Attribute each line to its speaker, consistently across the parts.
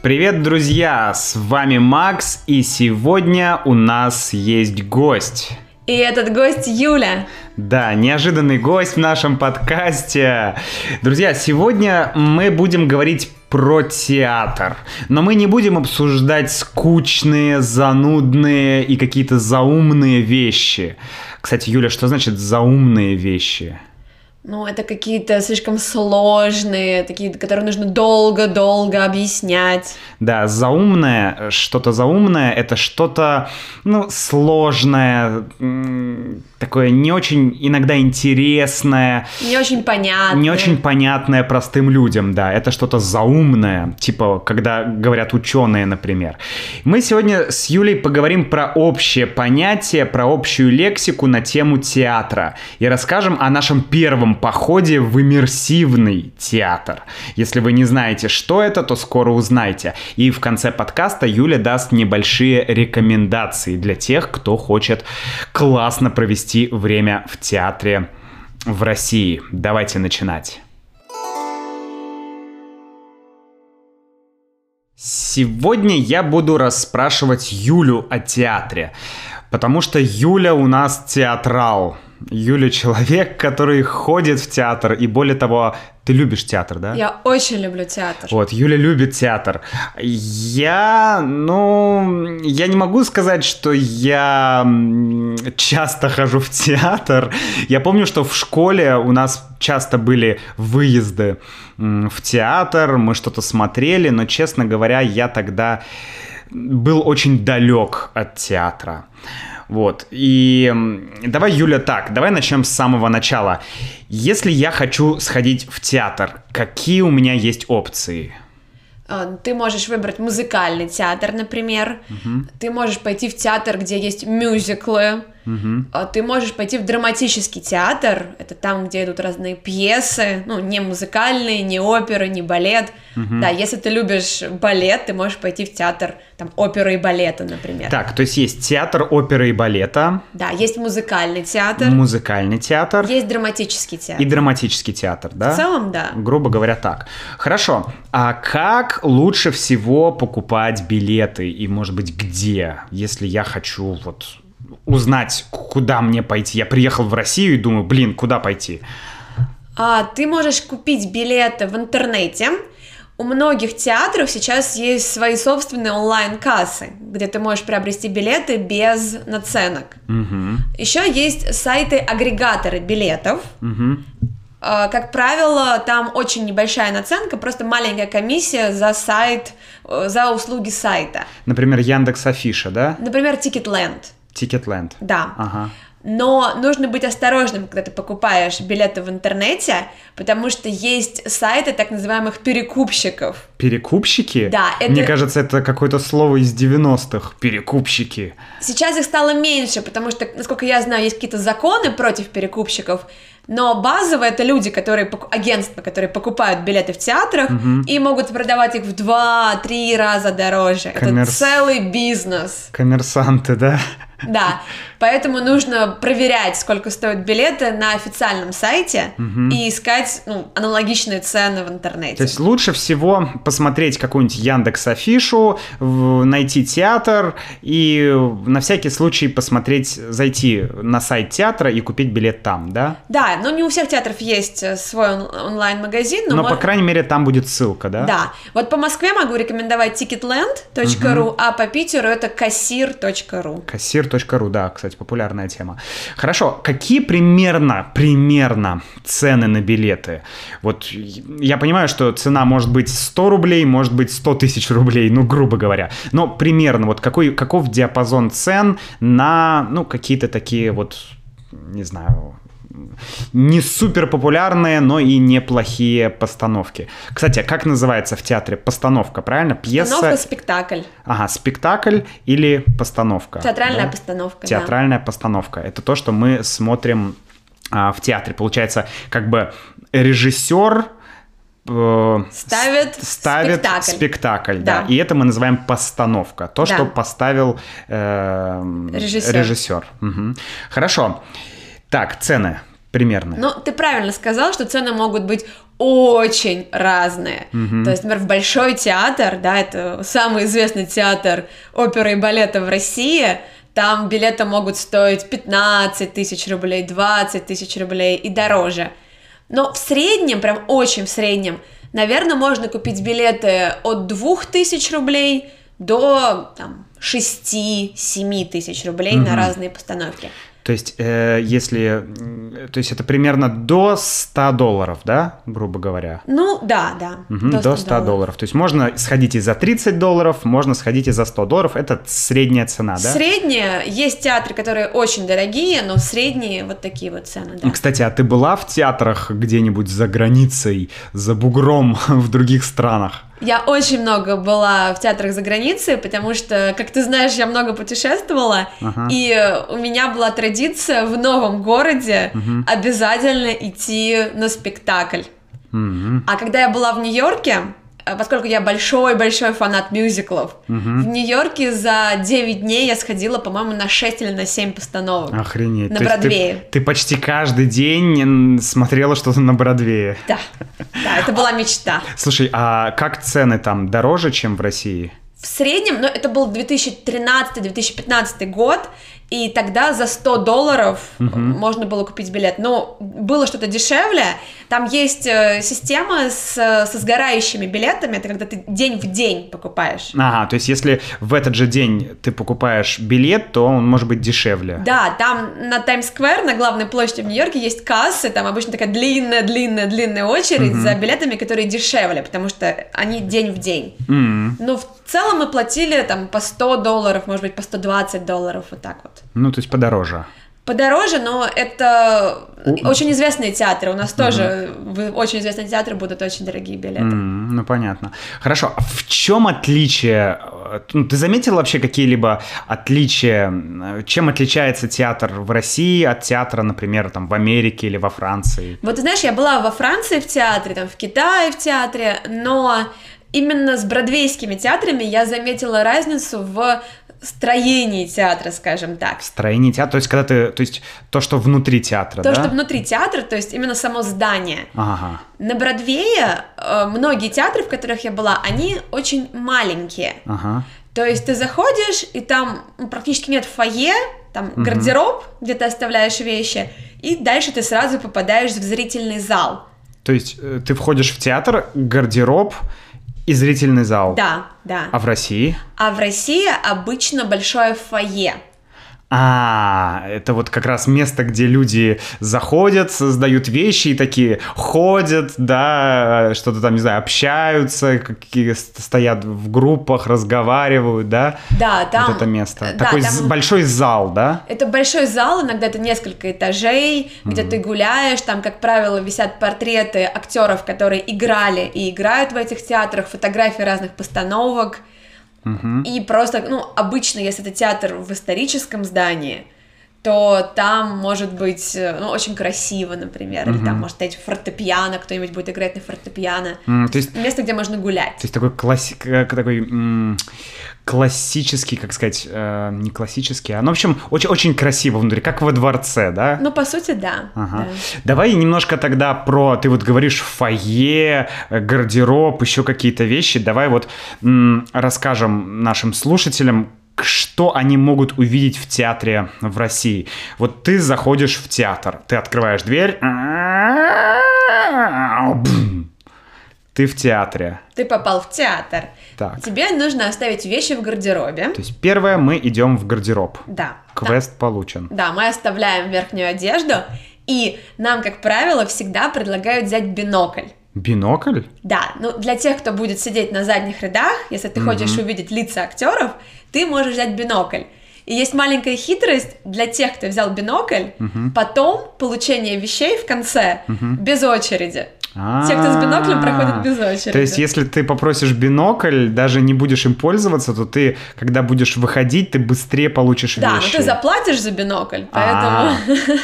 Speaker 1: Привет, друзья! С вами Макс, и сегодня у нас есть гость.
Speaker 2: И этот гость Юля.
Speaker 1: Да, неожиданный гость в нашем подкасте. Друзья, сегодня мы будем говорить про театр. Но мы не будем обсуждать скучные, занудные и какие-то заумные вещи. Кстати, Юля, что значит заумные вещи?
Speaker 2: Ну, это какие-то слишком сложные, такие, которые нужно долго-долго объяснять.
Speaker 1: Да, заумное, что-то заумное, это что-то, ну, сложное, такое не очень иногда интересное.
Speaker 2: Не очень понятное.
Speaker 1: Не очень понятное простым людям, да. Это что-то заумное, типа, когда говорят ученые, например. Мы сегодня с Юлей поговорим про общее понятие, про общую лексику на тему театра. И расскажем о нашем первом походе в иммерсивный театр. Если вы не знаете, что это, то скоро узнаете. И в конце подкаста Юля даст небольшие рекомендации для тех, кто хочет классно провести время в театре в России. Давайте начинать. Сегодня я буду расспрашивать Юлю о театре, потому что Юля у нас театрал. Юля человек, который ходит в театр, и более того, ты любишь театр, да?
Speaker 2: Я очень люблю театр.
Speaker 1: Вот, Юля любит театр. Я, ну, я не могу сказать, что я часто хожу в театр. Я помню, что в школе у нас часто были выезды в театр, мы что-то смотрели, но, честно говоря, я тогда был очень далек от театра. Вот. И давай, Юля, так, давай начнем с самого начала. Если я хочу сходить в театр, какие у меня есть опции?
Speaker 2: А, ты можешь выбрать музыкальный театр, например. Угу. Ты можешь пойти в театр, где есть мюзиклы. Угу. Ты можешь пойти в драматический театр, это там, где идут разные пьесы, ну, не музыкальные, не оперы, не балет. Угу. Да, если ты любишь балет, ты можешь пойти в театр, там, оперы и балета, например.
Speaker 1: Так, то есть есть театр оперы и балета.
Speaker 2: Да, есть музыкальный театр.
Speaker 1: Музыкальный театр.
Speaker 2: Есть драматический театр.
Speaker 1: И драматический театр, да?
Speaker 2: В целом, да.
Speaker 1: Грубо говоря, так. Хорошо. А как лучше всего покупать билеты и, может быть, где, если я хочу вот узнать, куда мне пойти. Я приехал в Россию и думаю, блин, куда пойти?
Speaker 2: А, ты можешь купить билеты в интернете. У многих театров сейчас есть свои собственные онлайн-кассы, где ты можешь приобрести билеты без наценок. Угу. Еще есть сайты-агрегаторы билетов. Угу. Как правило, там очень небольшая наценка, просто маленькая комиссия за сайт, э, за услуги сайта.
Speaker 1: Например, Яндекс Афиша, да?
Speaker 2: Например, Ticketland.
Speaker 1: Ticketland.
Speaker 2: Да. Ага. Но нужно быть осторожным, когда ты покупаешь билеты в интернете, потому что есть сайты так называемых перекупщиков.
Speaker 1: Перекупщики?
Speaker 2: Да.
Speaker 1: Это... Мне кажется, это какое-то слово из 90-х. Перекупщики.
Speaker 2: Сейчас их стало меньше, потому что, насколько я знаю, есть какие-то законы против перекупщиков, но базово это люди, которые агентства, которые покупают билеты в театрах угу. и могут продавать их в два-три раза дороже. Коммерс... Это целый бизнес.
Speaker 1: Коммерсанты, да?
Speaker 2: Да, поэтому нужно проверять, сколько стоят билеты на официальном сайте угу. и искать ну, аналогичные цены в интернете.
Speaker 1: То есть лучше всего посмотреть какую-нибудь Яндекс Афишу, найти театр и на всякий случай посмотреть, зайти на сайт театра и купить билет там, да?
Speaker 2: Да, но не у всех театров есть свой он- онлайн-магазин.
Speaker 1: Но, но мой... по крайней мере там будет ссылка, да?
Speaker 2: Да. Вот по Москве могу рекомендовать ticketland.ru, угу. а по Питеру это кассир.ру.
Speaker 1: Кассир.ру, да, кстати, популярная тема. Хорошо, какие примерно, примерно цены на билеты? Вот я понимаю, что цена может быть 100 рублей, может быть 100 тысяч рублей, ну, грубо говоря. Но примерно вот какой, каков диапазон цен на, ну, какие-то такие вот, не знаю, не супер популярные, но и неплохие постановки. Кстати, а как называется в театре постановка, правильно? Пьеса?
Speaker 2: Постановка, спектакль.
Speaker 1: Ага, спектакль или постановка.
Speaker 2: Театральная да? постановка,
Speaker 1: Театральная да. постановка. Это то, что мы смотрим а, в театре. Получается, как бы режиссер
Speaker 2: э, ставит,
Speaker 1: ставит спектакль, спектакль да. да. И это мы называем постановка. То, да. что поставил э, режиссер. режиссер. Угу. Хорошо. Так, цены примерно.
Speaker 2: Ну, ты правильно сказал, что цены могут быть очень разные. То есть, например, в Большой театр, да, это самый известный театр оперы и балета в России, там билеты могут стоить 15 тысяч рублей, 20 тысяч рублей и дороже. Но в среднем, прям очень в среднем, наверное, можно купить билеты от 2000 рублей до там, 6-7 тысяч рублей угу. на разные постановки.
Speaker 1: То есть, э, если... То есть, это примерно до 100 долларов, да, грубо говоря?
Speaker 2: Ну, да, да.
Speaker 1: Угу, до 100, до 100 долларов. долларов. То есть, можно сходить и за 30 долларов, можно сходить и за 100 долларов. Это средняя цена, да?
Speaker 2: Средняя. Есть театры, которые очень дорогие, но средние вот такие вот цены, да.
Speaker 1: Кстати, а ты была в театрах где-нибудь за границей, за бугром в других странах?
Speaker 2: Я очень много была в театрах за границей, потому что, как ты знаешь, я много путешествовала, ага. и у меня была традиция в новом городе угу. обязательно идти на спектакль. Угу. А когда я была в Нью-Йорке, Э, поскольку я большой-большой фанат мюзиклов, угу. в Нью-Йорке за 9 дней я сходила, по-моему, на 6 или на 7 постановок.
Speaker 1: Охренеть.
Speaker 2: На То Бродвее.
Speaker 1: Ты, ты почти каждый день смотрела что-то на Бродвее.
Speaker 2: Да, да, это была мечта.
Speaker 1: Слушай, а как цены там дороже, чем в России?
Speaker 2: В среднем, ну, это был 2013-2015 год, и тогда за 100 долларов угу. можно было купить билет. Но было что-то дешевле. Там есть э, система с, со сгорающими билетами. Это когда ты день в день покупаешь.
Speaker 1: Ага, то есть если в этот же день ты покупаешь билет, то он может быть дешевле.
Speaker 2: Да, там на Таймс-сквер, на главной площади в Нью-Йорке есть кассы. Там обычно такая длинная-длинная-длинная очередь угу. за билетами, которые дешевле, потому что они день в день. Угу. Но в целом мы платили там по 100 долларов, может быть, по 120 долларов, вот так вот.
Speaker 1: Ну, то есть подороже.
Speaker 2: Подороже, но это очень известные театры. У нас тоже угу. очень известные театры будут очень дорогие билеты.
Speaker 1: Mm, ну, понятно. Хорошо. А в чем отличие? Ну, ты заметил вообще какие-либо отличия? Чем отличается театр в России от театра, например, там в Америке или во Франции?
Speaker 2: Вот ты знаешь, я была во Франции в театре, там в Китае в театре, но именно с бродвейскими театрами я заметила разницу в строении театра, скажем так.
Speaker 1: Строение театра, то есть когда ты, то есть то, что внутри театра,
Speaker 2: то,
Speaker 1: да?
Speaker 2: что внутри театра, то есть именно само здание. Ага. На Бродвее э, многие театры, в которых я была, они очень маленькие. Ага. То есть ты заходишь, и там ну, практически нет фойе, там угу. гардероб, где ты оставляешь вещи, и дальше ты сразу попадаешь в зрительный зал.
Speaker 1: То есть э, ты входишь в театр, гардероб, и зрительный зал.
Speaker 2: Да, да.
Speaker 1: А в России?
Speaker 2: А в России обычно большое фойе.
Speaker 1: А, это вот как раз место, где люди заходят, создают вещи и такие ходят, да, что-то там, не знаю, общаются, какие стоят в группах, разговаривают, да?
Speaker 2: Да, там...
Speaker 1: Вот это место. Да, Такой там... большой зал, да?
Speaker 2: Это большой зал, иногда это несколько этажей, где mm-hmm. ты гуляешь, там, как правило, висят портреты актеров, которые играли и играют в этих театрах, фотографии разных постановок. И просто, ну, обычно, если это театр в историческом здании, то там может быть, э, ну, очень красиво, например, или там может стоять фортепиано, кто-нибудь будет играть на фортепиано. Mm, то есть, Место, где можно гулять.
Speaker 1: То есть такой классик, э, такой м- классический, как сказать, э, не классический, а, ну, в общем, очень, очень красиво внутри, как во дворце, да?
Speaker 2: Ну, по сути, да. Ага.
Speaker 1: да. Давай немножко тогда про, ты вот говоришь, фойе, гардероб, еще какие-то вещи, давай вот м- расскажем нашим слушателям, что они могут увидеть в театре в России. Вот ты заходишь в театр, ты открываешь дверь, ты в театре.
Speaker 2: Ты попал в театр.
Speaker 1: Так.
Speaker 2: Тебе нужно оставить вещи в гардеробе.
Speaker 1: То есть первое, мы идем в гардероб.
Speaker 2: Да.
Speaker 1: Квест
Speaker 2: да.
Speaker 1: получен.
Speaker 2: Да, мы оставляем верхнюю одежду, и нам, как правило, всегда предлагают взять бинокль.
Speaker 1: Бинокль?
Speaker 2: Да, ну для тех, кто будет сидеть на задних рядах, если ты mm-hmm. хочешь увидеть лица актеров, ты можешь взять бинокль. И есть маленькая хитрость для тех, кто взял бинокль, uh-huh. потом получение вещей в конце uh-huh. без очереди. А-а-а. Те, кто с биноклем, проходят без очереди.
Speaker 1: То есть, если ты попросишь бинокль, даже не будешь им пользоваться, то ты, когда будешь выходить, ты быстрее получишь
Speaker 2: да,
Speaker 1: вещи.
Speaker 2: Да, но ты заплатишь за бинокль, поэтому...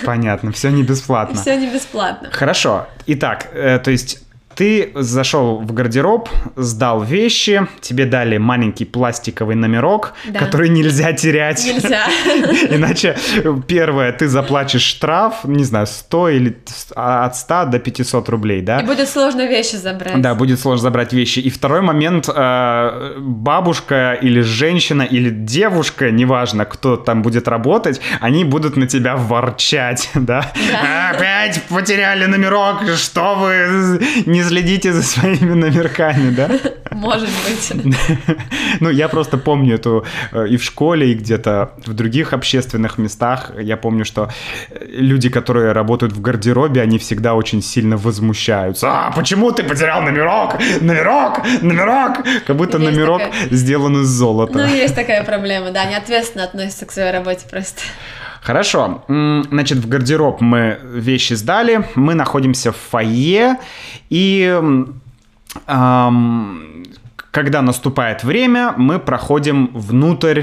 Speaker 1: Понятно, все не бесплатно.
Speaker 2: Все не бесплатно.
Speaker 1: Хорошо. Итак, э, то есть Ты зашел в гардероб, сдал вещи, тебе дали маленький пластиковый номерок,
Speaker 2: Да.
Speaker 1: который нельзя терять.
Speaker 2: Нельзя.
Speaker 1: Иначе, первое, ты заплатишь штраф, не знаю, 100 или от 100 до 500 рублей, да?
Speaker 2: И будет сложно вещи забрать.
Speaker 1: Да, будет сложно забрать вещи. И второй момент, э, бабушка или женщина или девушка, неважно, кто там будет работать, они будут на тебя ворчать, да? Опять потеряли номерок, что вы не следите за своими номерками, да?
Speaker 2: Может быть.
Speaker 1: Ну, я просто помню эту э, и в школе, и где-то в других общественных местах. Я помню, что э, люди, которые работают в гардеробе, они всегда очень сильно возмущаются. А, почему ты потерял номерок? Номерок! Номерок! Как будто
Speaker 2: Есть
Speaker 1: номерок
Speaker 2: такая.
Speaker 1: сделан из золота.
Speaker 2: Ну, есть такая проблема, да, они ответственно относятся к своей работе просто.
Speaker 1: Хорошо. Значит, в гардероб мы вещи сдали, мы находимся в фойе, и м, ам, когда наступает время, мы проходим внутрь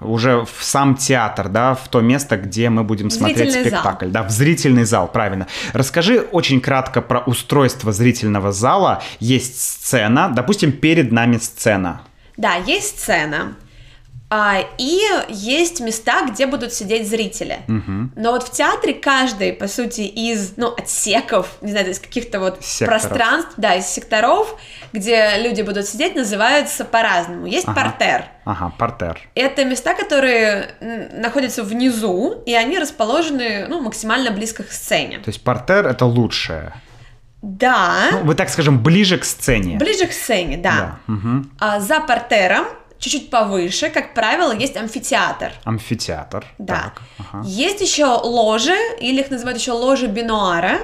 Speaker 1: уже в сам театр, да, в то место, где мы будем смотреть
Speaker 2: Зрительный зал.
Speaker 1: спектакль, да, в зрительный зал, правильно. Расскажи очень кратко про устройство зрительного зала. Есть сцена, допустим, перед нами сцена.
Speaker 2: Да, есть сцена. А, и есть места, где будут сидеть зрители. Но вот в театре каждый, по сути, из, ну, отсеков, не знаю, из каких-то вот
Speaker 1: Секторов.
Speaker 2: пространств, да, из секторов, где люди будут сидеть, называются по-разному. Есть
Speaker 1: Ага.
Speaker 2: портер.
Speaker 1: Ага, портер.
Speaker 2: Это места, которые находятся внизу, и они расположены, ну, максимально близко к сцене.
Speaker 1: То есть портер это лучшее.
Speaker 2: Да,
Speaker 1: Ну, вы так скажем, ближе к сцене.
Speaker 2: ближе к сцене, да.
Speaker 1: Да. мгм.
Speaker 2: А за портером, чуть-чуть повыше, как правило, есть амфитеатр.
Speaker 1: Амфитеатр.
Speaker 2: Да.
Speaker 1: Так, ага.
Speaker 2: Есть еще ложи, или их называют еще ложи бинуара.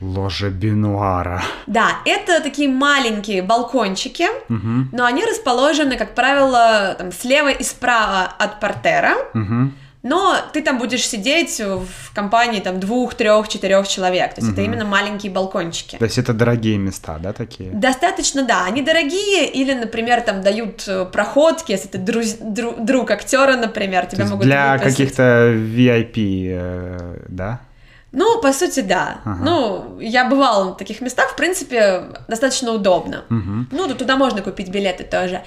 Speaker 1: Ложа бинуара.
Speaker 2: Да, это такие маленькие балкончики,
Speaker 1: Мгм,
Speaker 2: но они расположены, как правило, там, слева и справа от портера.
Speaker 1: мгм.
Speaker 2: Но ты там будешь сидеть в компании там двух, трех, четырех человек. То есть это именно маленькие балкончики.
Speaker 1: То есть это дорогие места, да, такие?
Speaker 2: Достаточно, да. Они дорогие, или, например, там дают э, проходки, если ты друз- дру- друг актера, например, тебя могут
Speaker 1: для
Speaker 2: выписать.
Speaker 1: каких-то VIP, э, да?
Speaker 2: Ну, по сути, да.
Speaker 1: Ага.
Speaker 2: Ну, я бывала в таких местах, в принципе, достаточно удобно.
Speaker 1: Мгм.
Speaker 2: Ну, туда можно купить билеты тоже.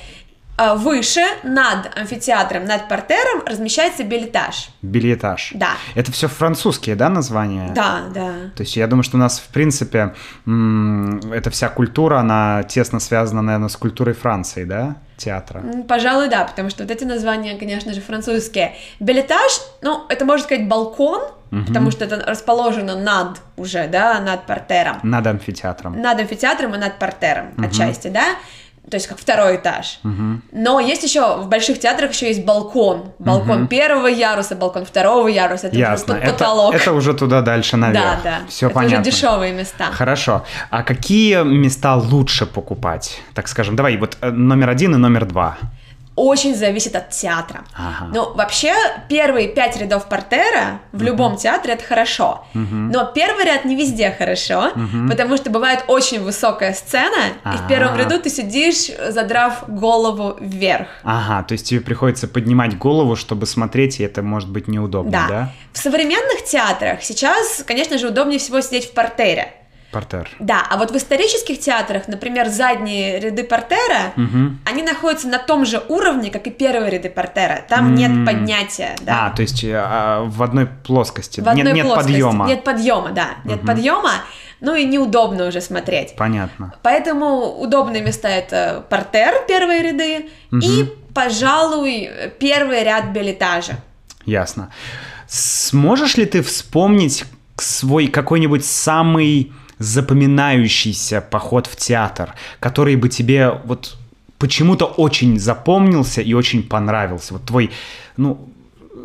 Speaker 2: А Выше, над амфитеатром, над портером размещается билетаж.
Speaker 1: Билетаж.
Speaker 2: Да.
Speaker 1: Это все французские, да, названия?
Speaker 2: Да, да.
Speaker 1: То есть я думаю, что у нас, в принципе, эта вся культура, она тесно связана, наверное, с культурой Франции, да, театра?
Speaker 2: Пожалуй, да, потому что вот эти названия, конечно же, французские. Билетаж, ну, это можно сказать балкон, потому что это расположено над уже, да, над портером.
Speaker 1: Над амфитеатром.
Speaker 2: Над амфитеатром и над портером отчасти, да? То есть как второй этаж. Но есть еще в больших театрах еще есть балкон. Балкон первого яруса, балкон второго яруса. Это
Speaker 1: Ясно.
Speaker 2: уже
Speaker 1: Это,
Speaker 2: потолок.
Speaker 1: это уже туда дальше наверх.
Speaker 2: да, да.
Speaker 1: Все
Speaker 2: это
Speaker 1: понятно.
Speaker 2: уже дешевые места.
Speaker 1: Хорошо. А какие места лучше покупать? Так скажем, давай, вот э, номер один и номер два.
Speaker 2: Очень зависит от театра.
Speaker 1: Ага.
Speaker 2: Ну, вообще, первые пять рядов портера в любом театре это хорошо. Но первый ряд не везде хорошо, потому что бывает очень высокая сцена, и в первом
Speaker 1: А.
Speaker 2: ряду ты сидишь, задрав голову вверх.
Speaker 1: Ага, то есть тебе приходится поднимать голову, чтобы смотреть, и это может быть неудобно, да?
Speaker 2: Да. В современных театрах сейчас, конечно же, удобнее всего сидеть в портере.
Speaker 1: Портер.
Speaker 2: Да, а вот в исторических театрах, например, задние ряды портера,
Speaker 1: Мгм.
Speaker 2: они находятся на том же уровне, как и первые ряды портера. Там нет
Speaker 1: М.
Speaker 2: поднятия, да.
Speaker 1: А, то есть э, а, в одной плоскости.
Speaker 2: в одной
Speaker 1: нет, нет
Speaker 2: плоскости.
Speaker 1: подъема.
Speaker 2: Нет подъема, да. Нет подъема, ну и неудобно уже смотреть.
Speaker 1: Понятно.
Speaker 2: Поэтому удобные места это портер, первые ряды, и, пожалуй, первый ряд билетажа.
Speaker 1: Ясно. Сможешь ли ты вспомнить свой какой-нибудь самый запоминающийся поход в театр, который бы тебе вот почему-то очень запомнился и очень понравился? Вот твой, ну,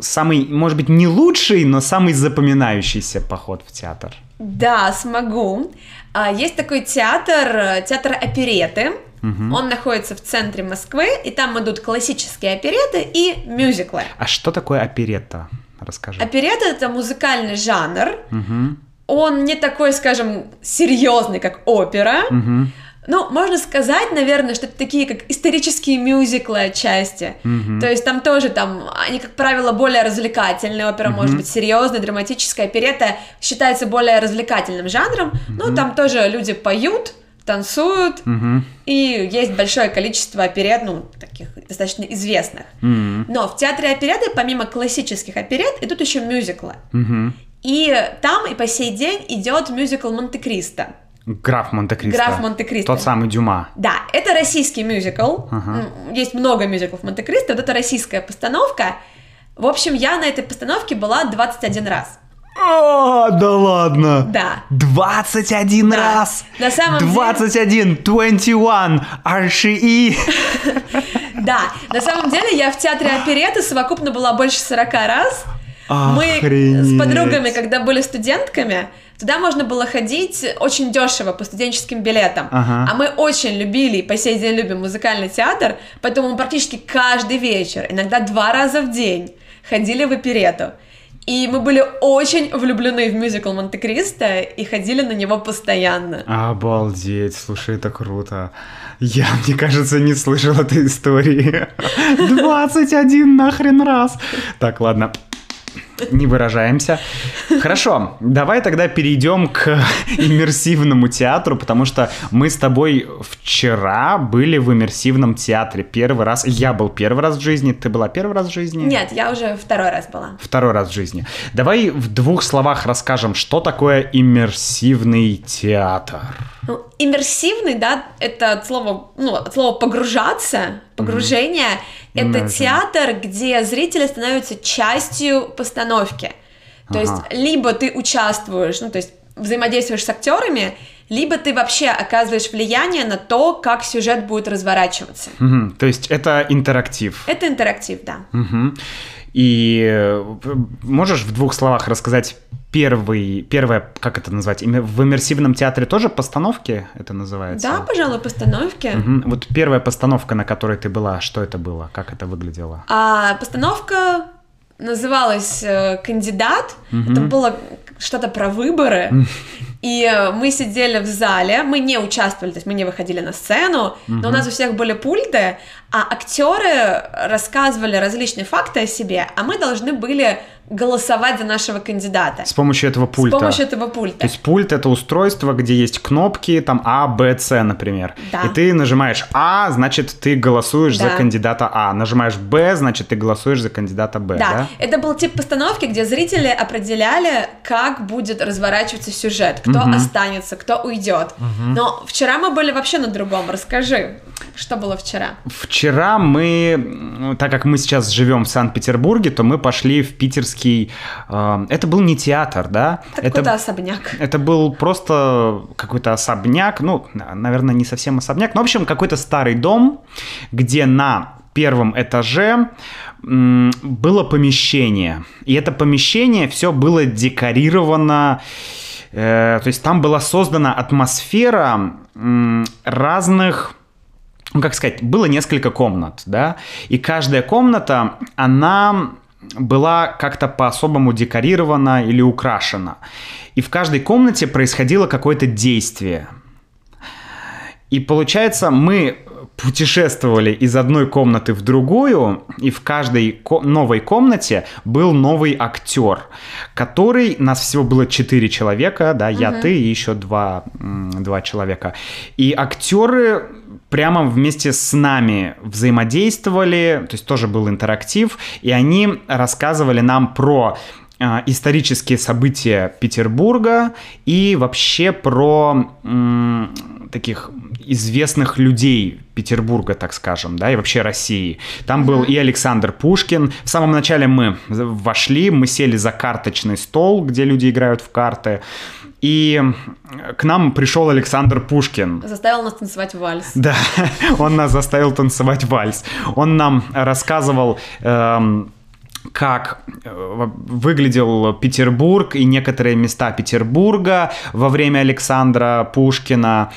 Speaker 1: самый, может быть, не лучший, но самый запоминающийся поход в театр.
Speaker 2: Да, смогу. А, Есть такой театр, театр опереты. Он находится в центре Москвы, и там идут классические опереты и мюзиклы.
Speaker 1: А что такое оперетта? Расскажи.
Speaker 2: Оперета это музыкальный жанр.
Speaker 1: Мгм.
Speaker 2: Он не такой, скажем, серьезный, как опера.
Speaker 1: Мгм.
Speaker 2: Ну, можно сказать, наверное, что это такие как исторические мюзиклы отчасти.
Speaker 1: Мгм.
Speaker 2: То есть там тоже там, они, как правило, более развлекательные. Опера может быть серьезной, драматическая. Оперета считается более развлекательным жанром. Ну, там тоже люди поют, танцуют,
Speaker 1: Мгм.
Speaker 2: и есть большое количество оперет, ну, таких достаточно известных.
Speaker 1: М.
Speaker 2: Но в театре опереты, помимо классических оперет, идут еще мюзиклы.
Speaker 1: Мгм.
Speaker 2: И там и по сей день идет мюзикл Монте-Кристо.
Speaker 1: Граф Монте-Кристо.
Speaker 2: Граф Монте-Кристо.
Speaker 1: Тот самый Дюма.
Speaker 2: Да, это российский мюзикл.
Speaker 1: Ага.
Speaker 2: Есть много мюзиклов Монте-Кристо, вот это российская постановка. В общем, я на этой постановке была 21 раз.
Speaker 1: А, да ладно.
Speaker 2: Да.
Speaker 1: 21
Speaker 2: Да.
Speaker 1: раз.
Speaker 2: На самом деле-
Speaker 1: 21, 21, RCE.
Speaker 2: Да, на самом деле я в театре опереты совокупно была больше 40 раз. Мы
Speaker 1: Охренеть.
Speaker 2: с подругами, когда были студентками, туда можно было ходить очень дешево по студенческим билетам.
Speaker 1: Ага.
Speaker 2: А мы очень любили и по сей день любим музыкальный театр, поэтому мы практически каждый вечер, иногда два раза в день, ходили в оперету. И мы были очень влюблены в мюзикл Монте-Кристо и ходили на него постоянно.
Speaker 1: Обалдеть, слушай, это круто. Я, мне кажется, не слышал этой истории. 21 нахрен раз. Так, ладно. Не выражаемся. Хорошо, давай тогда перейдем к иммерсивному театру, потому что мы с тобой вчера были в иммерсивном театре первый раз. Я был первый раз в жизни, ты была первый раз в жизни?
Speaker 2: Нет, я уже второй раз была.
Speaker 1: Второй раз в жизни. Давай в двух словах расскажем, что такое иммерсивный театр.
Speaker 2: Ну, иммерсивный, да, это от слова, ну, от слова погружаться, погружение. Это
Speaker 1: Immersion.
Speaker 2: театр, где зрители становятся частью постановки. То
Speaker 1: Ага.
Speaker 2: есть, либо ты участвуешь, ну, то есть взаимодействуешь с актерами, либо ты вообще оказываешь влияние на то, как сюжет будет разворачиваться.
Speaker 1: Мгм, То есть это интерактив.
Speaker 2: Это интерактив, да.
Speaker 1: Мгм. И э, можешь в двух словах рассказать первый, первое, как это назвать, в иммерсивном театре тоже постановки это называется?
Speaker 2: Да, пожалуй, постановки.
Speaker 1: Мгм. Вот первая постановка, на которой ты была, что это было, как это выглядело?
Speaker 2: А постановка называлась э, «Кандидат». Это было что-то про выборы. И э, мы сидели в зале, мы не участвовали, то есть мы не выходили на сцену, но у нас у всех были пульты, а актеры рассказывали различные факты о себе, а мы должны были голосовать за нашего кандидата.
Speaker 1: С помощью этого пульта.
Speaker 2: С помощью этого пульта.
Speaker 1: То есть пульт это устройство, где есть кнопки, там А, Б, С, например.
Speaker 2: Да.
Speaker 1: И ты нажимаешь А, значит, ты голосуешь за
Speaker 2: Да.
Speaker 1: кандидата А. Нажимаешь Б, значит, ты голосуешь за кандидата Б,
Speaker 2: Да,
Speaker 1: да?
Speaker 2: это был тип постановки, где зрители определяли, как будет разворачиваться сюжет, кто останется, кто уйдет. Но вчера мы были вообще на другом. Расскажи, что было вчера?
Speaker 1: Вчера мы, м, так как мы сейчас живем в Санкт-Петербурге, то мы пошли в питерский... э, это был не театр, да?
Speaker 2: Это
Speaker 1: это,
Speaker 2: какой-то особняк.
Speaker 1: это был просто какой-то особняк, ну, на- наверное, не совсем особняк, но, в общем, какой-то старый дом, где на первом этаже было помещение. И это помещение все было декорировано, э, то есть там была создана атмосфера м, разных ну, как сказать, было несколько комнат, да, и каждая комната, она была как-то по-особому декорирована или украшена. И в каждой комнате происходило какое-то действие. И получается, мы путешествовали из одной комнаты в другую, и в каждой ко- новой комнате был новый актер, который, нас всего было четыре человека, да, я, ты и еще два, два человека. И актеры прямо вместе с нами взаимодействовали, то есть тоже был интерактив, и они рассказывали нам про а, исторические события Петербурга и вообще про м, таких известных людей Петербурга, так скажем, да, и вообще России. Там был и Александр Пушкин. В самом начале мы вошли, мы сели за карточный стол, где люди играют в карты, и к нам пришел Александр Пушкин.
Speaker 2: Заставил нас танцевать вальс.
Speaker 1: Да, он нас заставил танцевать вальс. Он нам рассказывал, эм, как э, выглядел Петербург и некоторые места Петербурга во время Александра Пушкина.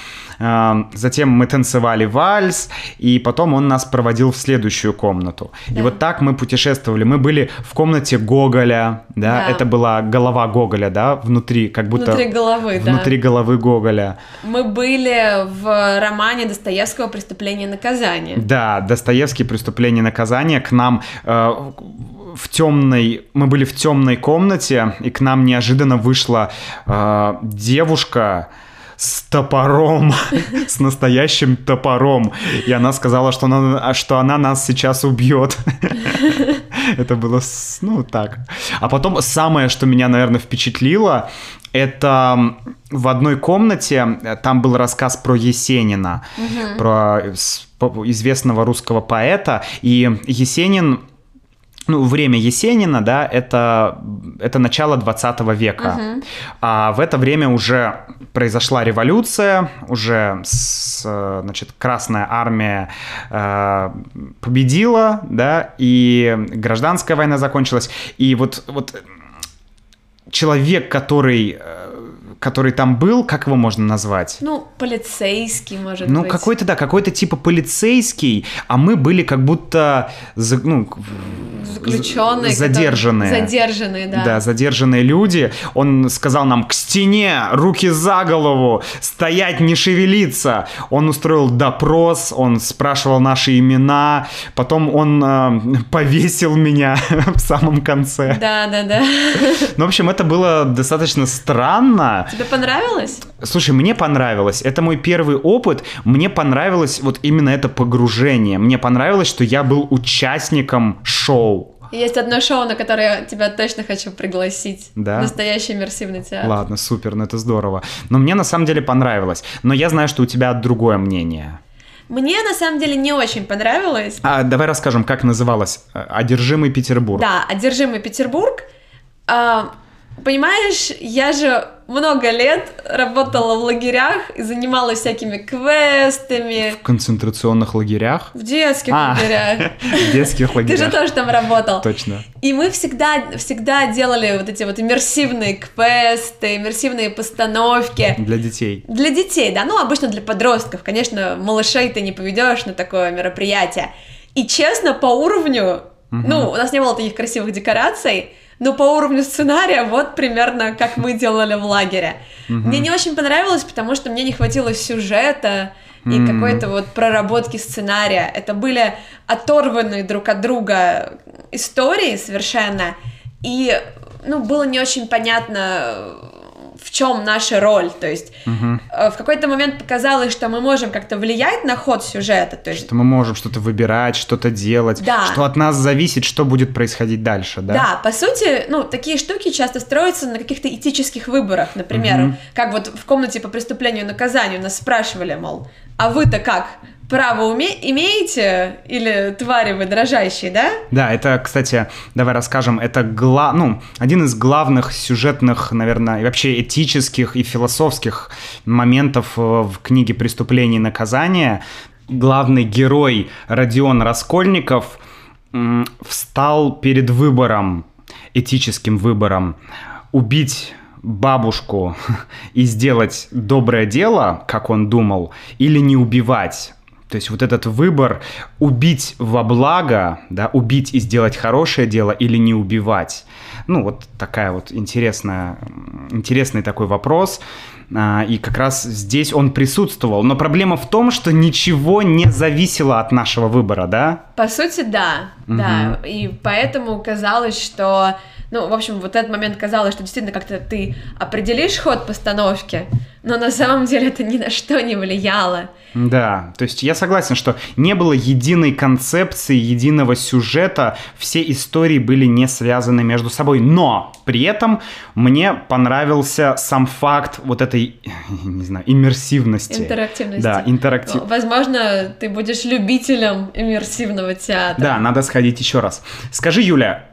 Speaker 1: Эм, Затем мы танцевали вальс, и потом он нас проводил в следующую комнату. И
Speaker 2: Да.
Speaker 1: вот так мы путешествовали. Мы были в комнате Гоголя, да,
Speaker 2: Да.
Speaker 1: это была голова Гоголя, да, внутри, как будто
Speaker 2: Внутри головы, да.
Speaker 1: внутри головы Гоголя.
Speaker 2: Мы были в романе Достоевского «Преступление и наказание».
Speaker 1: Да, Достоевский «Преступление и наказание». К нам э, в темной... Мы были в темной комнате, и к нам неожиданно вышла э, девушка с топором, с настоящим топором. И она сказала, что она, что она нас сейчас убьет. Это было, ну, так. А потом самое, что меня, наверное, впечатлило, это в одной комнате, э, там был рассказ про Есенина, угу. про известного русского поэта, и Есенин ну, время Есенина, да, это, это начало 20 века. Uh-huh. А в это время уже произошла революция, уже с, значит, Красная армия э, победила, да, и гражданская война закончилась. И вот, вот человек, который э, который там был, как его можно назвать?
Speaker 2: Ну, полицейский, может
Speaker 1: ну,
Speaker 2: быть.
Speaker 1: Ну, какой-то, да, какой-то типа полицейский, а мы были как будто, ну,
Speaker 2: заключенные,
Speaker 1: задержанные.
Speaker 2: Задержанные, да.
Speaker 1: Да, задержанные люди. Он сказал нам к стене, руки за голову, стоять, не шевелиться. Он устроил допрос, он спрашивал наши имена, потом он э, повесил меня в самом конце.
Speaker 2: Да, да, да.
Speaker 1: Ну, в общем, это было достаточно странно.
Speaker 2: Тебе понравилось?
Speaker 1: Слушай, мне понравилось. Это мой первый опыт. Мне понравилось вот именно это погружение. Мне понравилось, что я был участником шоу.
Speaker 2: Есть одно шоу, на которое тебя точно хочу пригласить.
Speaker 1: Да?
Speaker 2: Настоящий иммерсивный театр.
Speaker 1: Ладно, супер, ну это здорово. Но мне на самом деле понравилось. Но я знаю, что у тебя другое мнение.
Speaker 2: Мне на самом деле не очень понравилось.
Speaker 1: А давай расскажем, как называлось «Одержимый Петербург».
Speaker 2: Да, «Одержимый Петербург». А, понимаешь, я же много лет работала в лагерях и занималась всякими квестами.
Speaker 1: В концентрационных лагерях?
Speaker 2: В детских а, лагерях.
Speaker 1: В детских лагерях.
Speaker 2: Ты же тоже там работал.
Speaker 1: Точно.
Speaker 2: И мы всегда, всегда делали вот эти вот иммерсивные квесты, иммерсивные постановки.
Speaker 1: Для детей.
Speaker 2: Для детей, да. Ну, обычно для подростков. Конечно, малышей ты не поведешь на такое мероприятие. И честно, по уровню, ну, у нас не было таких красивых декораций, но по уровню сценария вот примерно как мы делали в лагере. Мне не очень понравилось, потому что мне не хватило сюжета и какой-то вот проработки сценария. Это были оторванные друг от друга истории совершенно, и ну, было не очень понятно, в чем наша роль. То есть угу. в какой-то момент показалось, что мы можем как-то влиять на ход сюжета. То есть...
Speaker 1: Что мы можем что-то выбирать, что-то делать,
Speaker 2: да.
Speaker 1: что от нас зависит, что будет происходить дальше, да?
Speaker 2: Да, по сути, ну, такие штуки часто строятся на каких-то этических выборах. Например, угу. как вот в комнате по преступлению и наказанию нас спрашивали, мол, а вы-то как? Право уме- имеете или твари вы дрожащие, да?
Speaker 1: Да, это, кстати, давай расскажем, это гла... ну, один из главных сюжетных, наверное, и вообще этических и философских моментов э, в книге «Преступление и наказание». Главный герой Родион Раскольников встал перед выбором, этическим выбором, убить бабушку и сделать доброе дело, как он думал, или не убивать. То есть вот этот выбор убить во благо, да, убить и сделать хорошее дело или не убивать. Ну, вот такая вот интересная, интересный такой вопрос. А, и как раз здесь он присутствовал. Но проблема в том, что ничего не зависело от нашего выбора, да?
Speaker 2: По сути, да, угу. да. И поэтому казалось, что ну, в общем, вот этот момент казалось, что действительно как-то ты определишь ход постановки, но на самом деле это ни на что не влияло.
Speaker 1: Да, то есть я согласен, что не было единой концепции, единого сюжета, все истории были не связаны между собой, но при этом мне понравился сам факт вот этой, не знаю, иммерсивности.
Speaker 2: Интерактивности.
Speaker 1: Да, интерактив.
Speaker 2: Возможно, ты будешь любителем иммерсивного театра.
Speaker 1: Да, надо сходить еще раз. Скажи, Юля,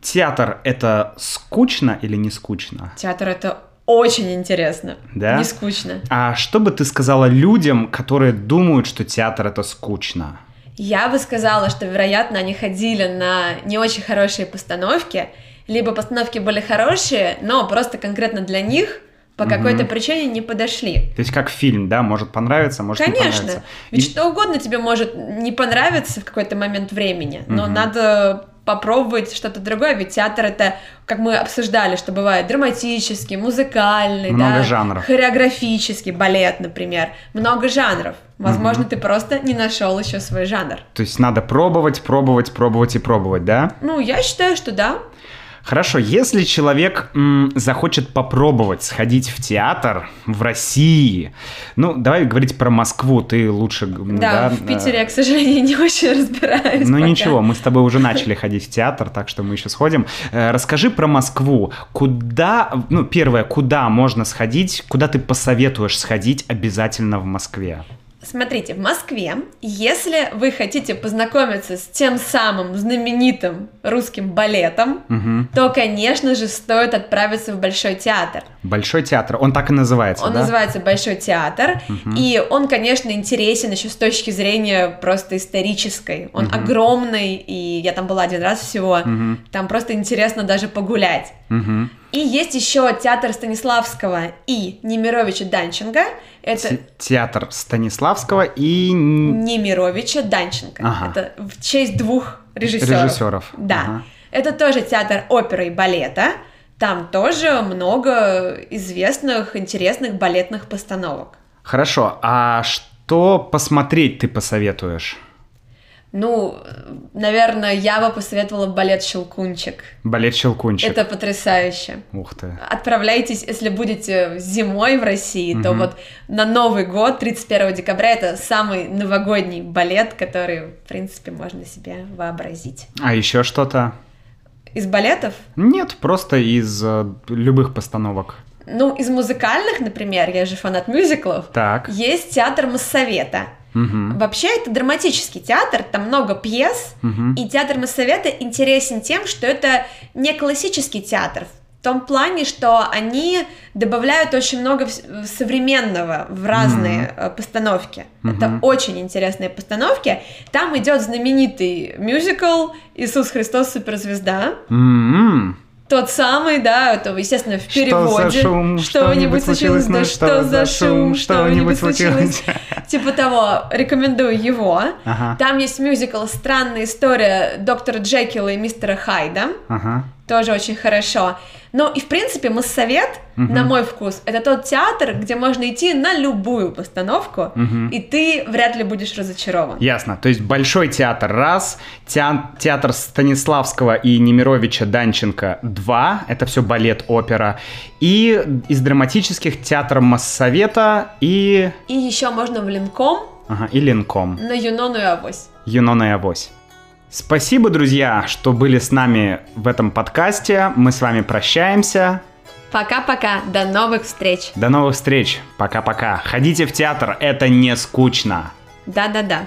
Speaker 1: театр это скучно или не скучно?
Speaker 2: Театр это очень интересно.
Speaker 1: Да?
Speaker 2: Не скучно.
Speaker 1: А что бы ты сказала людям, которые думают, что театр это скучно?
Speaker 2: Я бы сказала, что, вероятно, они ходили на не очень хорошие постановки, либо постановки были хорошие, но просто конкретно для них по какой-то причине не подошли.
Speaker 1: То есть как фильм, да, может понравиться, может
Speaker 2: Конечно.
Speaker 1: не понравиться.
Speaker 2: Ведь И... что угодно тебе может не понравиться в какой-то момент времени, но угу. надо попробовать что-то другое, ведь театр это, как мы обсуждали, что бывает драматический, музыкальный,
Speaker 1: много
Speaker 2: да,
Speaker 1: жанров.
Speaker 2: хореографический, балет, например, много жанров. Возможно, угу. ты просто не нашел еще свой жанр.
Speaker 1: То есть надо пробовать, пробовать, пробовать и пробовать, да?
Speaker 2: Ну, я считаю, что да.
Speaker 1: Хорошо, если человек м, захочет попробовать сходить в театр в России, ну, давай говорить про Москву, ты лучше...
Speaker 2: Да, да в Питере я, к сожалению, не очень разбираюсь
Speaker 1: Ну
Speaker 2: пока.
Speaker 1: ничего, мы с тобой уже начали ходить в театр, так что мы еще сходим. Э, расскажи про Москву. Куда, ну, первое, куда можно сходить, куда ты посоветуешь сходить обязательно в Москве?
Speaker 2: Смотрите, в Москве, если вы хотите познакомиться с тем самым знаменитым русским балетом,
Speaker 1: угу.
Speaker 2: то, конечно же, стоит отправиться в Большой театр.
Speaker 1: Большой театр, он так и называется,
Speaker 2: Он
Speaker 1: да?
Speaker 2: называется Большой театр,
Speaker 1: угу.
Speaker 2: и он, конечно, интересен еще с точки зрения просто исторической. Он
Speaker 1: Угу.
Speaker 2: огромный, и я там была один раз всего.
Speaker 1: Угу.
Speaker 2: Там просто интересно даже погулять.
Speaker 1: Угу.
Speaker 2: И есть еще театр Станиславского и Немировича Данченко. Это
Speaker 1: Те- Театр Станиславского и...
Speaker 2: Немировича Данченко.
Speaker 1: Ага.
Speaker 2: Это в честь двух режиссеров.
Speaker 1: Режиссеров.
Speaker 2: Да.
Speaker 1: Ага.
Speaker 2: Это тоже театр оперы и балета. Там тоже много известных, интересных балетных постановок.
Speaker 1: Хорошо, а что посмотреть ты посоветуешь?
Speaker 2: Ну, наверное, я бы посоветовала балет «Щелкунчик».
Speaker 1: Балет «Щелкунчик».
Speaker 2: Это потрясающе.
Speaker 1: Ух ты.
Speaker 2: Отправляйтесь, если будете зимой в России, то
Speaker 1: Мгм.
Speaker 2: вот на Новый год, 31 декабря, это самый новогодний балет, который, в принципе, можно себе вообразить.
Speaker 1: А еще что-то?
Speaker 2: Из балетов?
Speaker 1: Нет, просто из э, любых постановок.
Speaker 2: Ну, из музыкальных, например, я же фанат мюзиклов,
Speaker 1: Так.
Speaker 2: есть театр Моссовета.
Speaker 1: Мгм.
Speaker 2: Вообще, это драматический театр, там много пьес,
Speaker 1: Мгм.
Speaker 2: и театр Моссовета интересен тем, что это не классический театр, в том плане, что они добавляют очень много современного в разные э, постановки. Это
Speaker 1: Мгм.
Speaker 2: очень интересные постановки. Там идет знаменитый мюзикл «Иисус Христос суперзвезда».
Speaker 1: М-м.
Speaker 2: Тот самый, да, это, естественно, в
Speaker 1: Что
Speaker 2: переводе.
Speaker 1: за шум?
Speaker 2: Что-нибудь случилось, да
Speaker 1: Ну,
Speaker 2: что за шум? Что-нибудь случилось. Типа того, рекомендую его.
Speaker 1: Ага.
Speaker 2: Там есть мюзикл «Странная история доктора Джекила и мистера Хайда».
Speaker 1: Ага.
Speaker 2: Тоже очень хорошо. Ну и, в принципе, Моссовет,
Speaker 1: Мгм.
Speaker 2: на мой вкус, это тот театр, где можно идти на любую постановку,
Speaker 1: Мгм.
Speaker 2: и ты вряд ли будешь разочарован.
Speaker 1: Ясно. То есть Большой театр раз, теа- театр Станиславского и Немировича Данченко два, это все балет, опера, и из драматических театр Моссовета и,
Speaker 2: И еще можно в Ленком
Speaker 1: ага, и Ленком,
Speaker 2: на Юнону и Авось.
Speaker 1: Юнона и Авось. Спасибо, друзья, что были с нами в этом подкасте. Мы с вами прощаемся.
Speaker 2: Пока-пока, до новых встреч.
Speaker 1: До новых встреч. Пока-пока. Ходите в театр, это не скучно.
Speaker 2: Да-да-да.